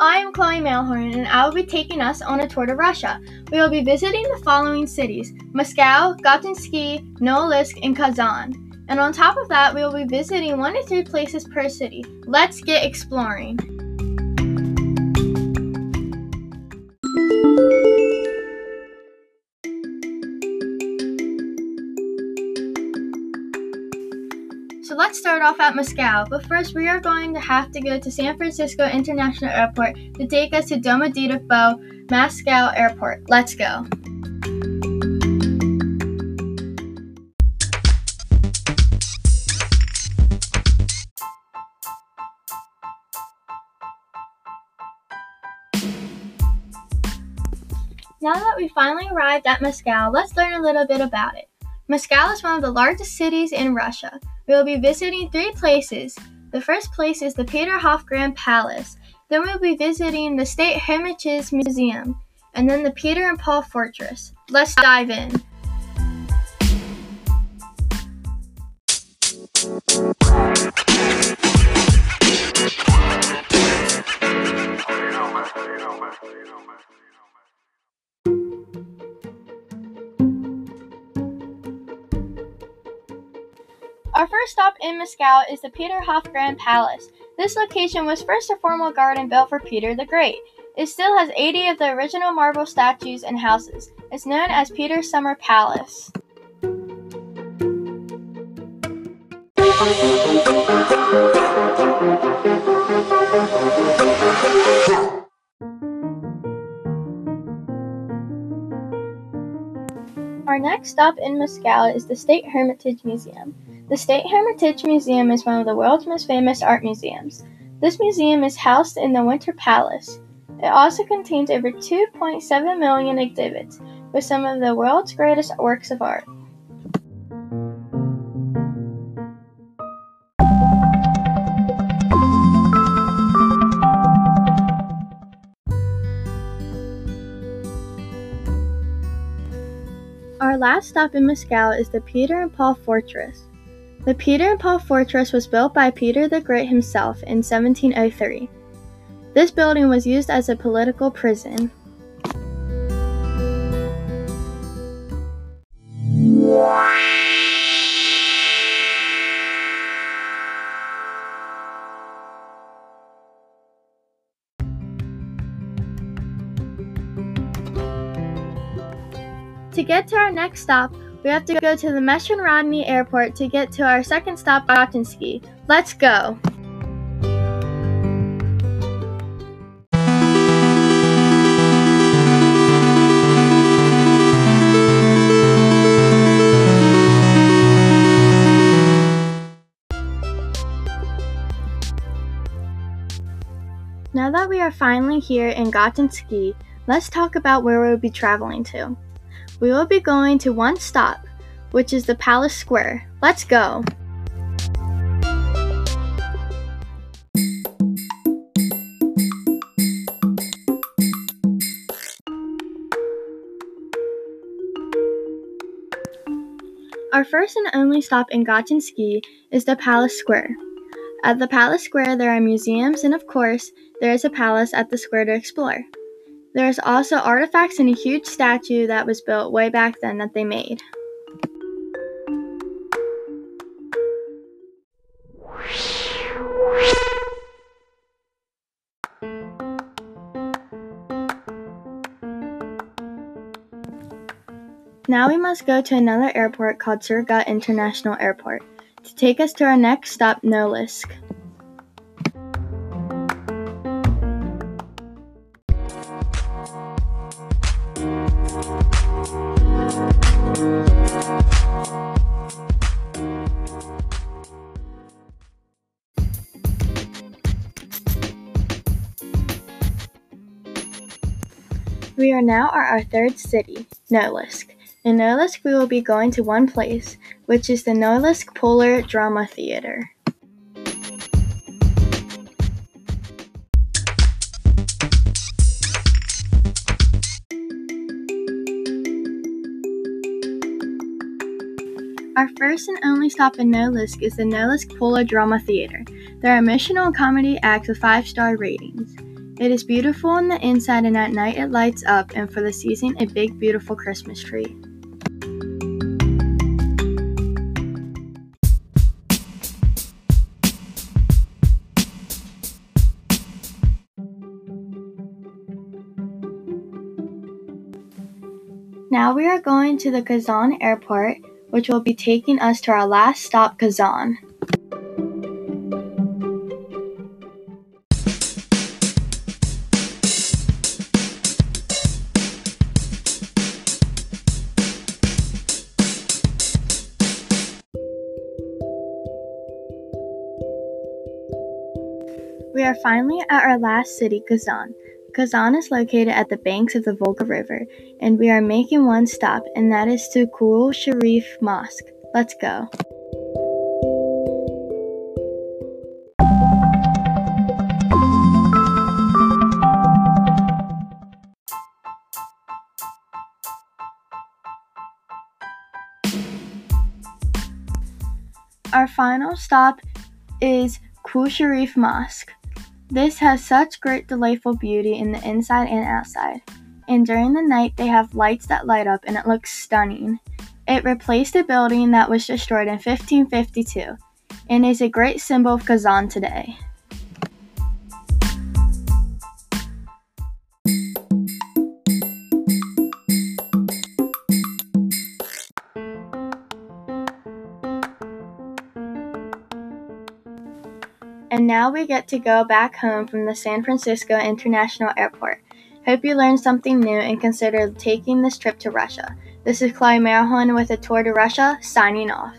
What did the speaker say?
I am Chloe Mailhorn, and I will be taking us on a tour to Russia. We will be visiting the following cities Moscow, Gatinsky, Novolissk, and Kazan. And on top of that, we will be visiting one to three places per city. Let's get exploring. Let's start off at Moscow, but first we are going to have to go to San Francisco International Airport to take us to Domodedovo Moscow Airport. Let's go. Now that we finally arrived at Moscow, let's learn a little bit about it. Moscow is one of the largest cities in Russia. We will be visiting three places. The first place is the Peterhof Grand Palace. Then we'll be visiting the State Hermitage Museum, and then the Peter and Paul Fortress. Let's dive in. Our first stop in Moscow is the Peterhof Grand Palace. This location was first a formal garden built for Peter the Great. It still has 80 of the original marble statues and houses. It's known as Peter's Summer Palace. Our next stop in Moscow is the State Hermitage Museum. The State Hermitage Museum is one of the world's most famous art museums. This museum is housed in the Winter Palace. It also contains over 2.7 million exhibits with some of the world's greatest works of art. Our last stop in Moscow is the Peter and Paul Fortress. The Peter and Paul Fortress was built by Peter the Great himself in 1703. This building was used as a political prison. To get to our next stop, we have to go to the Meshcherodny Airport to get to our second stop, Gatinsky. Let's go. Now that we are finally here in Gatinsky, let's talk about where we will be traveling to. We will be going to one stop, which is the Palace Square. Let's go. Our first and only stop in Gatinsky is the Palace Square. At the Palace Square, there are museums, and of course, there is a palace at the square to explore. There is also artifacts and a huge statue that was built way back then that they made. Now we must go to another airport called Surgut International Airport to take us to our next stop, Novolissk. We are now at our third city, Novolissk. In Novolissk, we will be going to one place, which is the Novolissk Polar Drama Theater. Our first and only stop in Novolissk is the Novolissk Polar Drama Theater. There are missional comedy acts with five star ratings. It is beautiful on the inside, and at night it lights up, and for the season, a big, beautiful Christmas tree. Now we are going to the Kazan airport, which will be taking us to our last stop, Kazan. We are finally at our last city, Kazan. Kazan is located at the banks of the Volga River, and we are making one stop, and that is to Kul Sharif Mosque. Let's go. Our final stop is Kul Sharif Mosque. This has such great delightful beauty in the inside and outside. And during the night, they have lights that light up and it looks stunning. It replaced a building that was destroyed in 1552 and is a great symbol of Kazan today. And now we get to go back home from the San Francisco International Airport. Hope you learned something new and consider taking this trip to Russia. This is Chloe Marahon with a tour to Russia, signing off.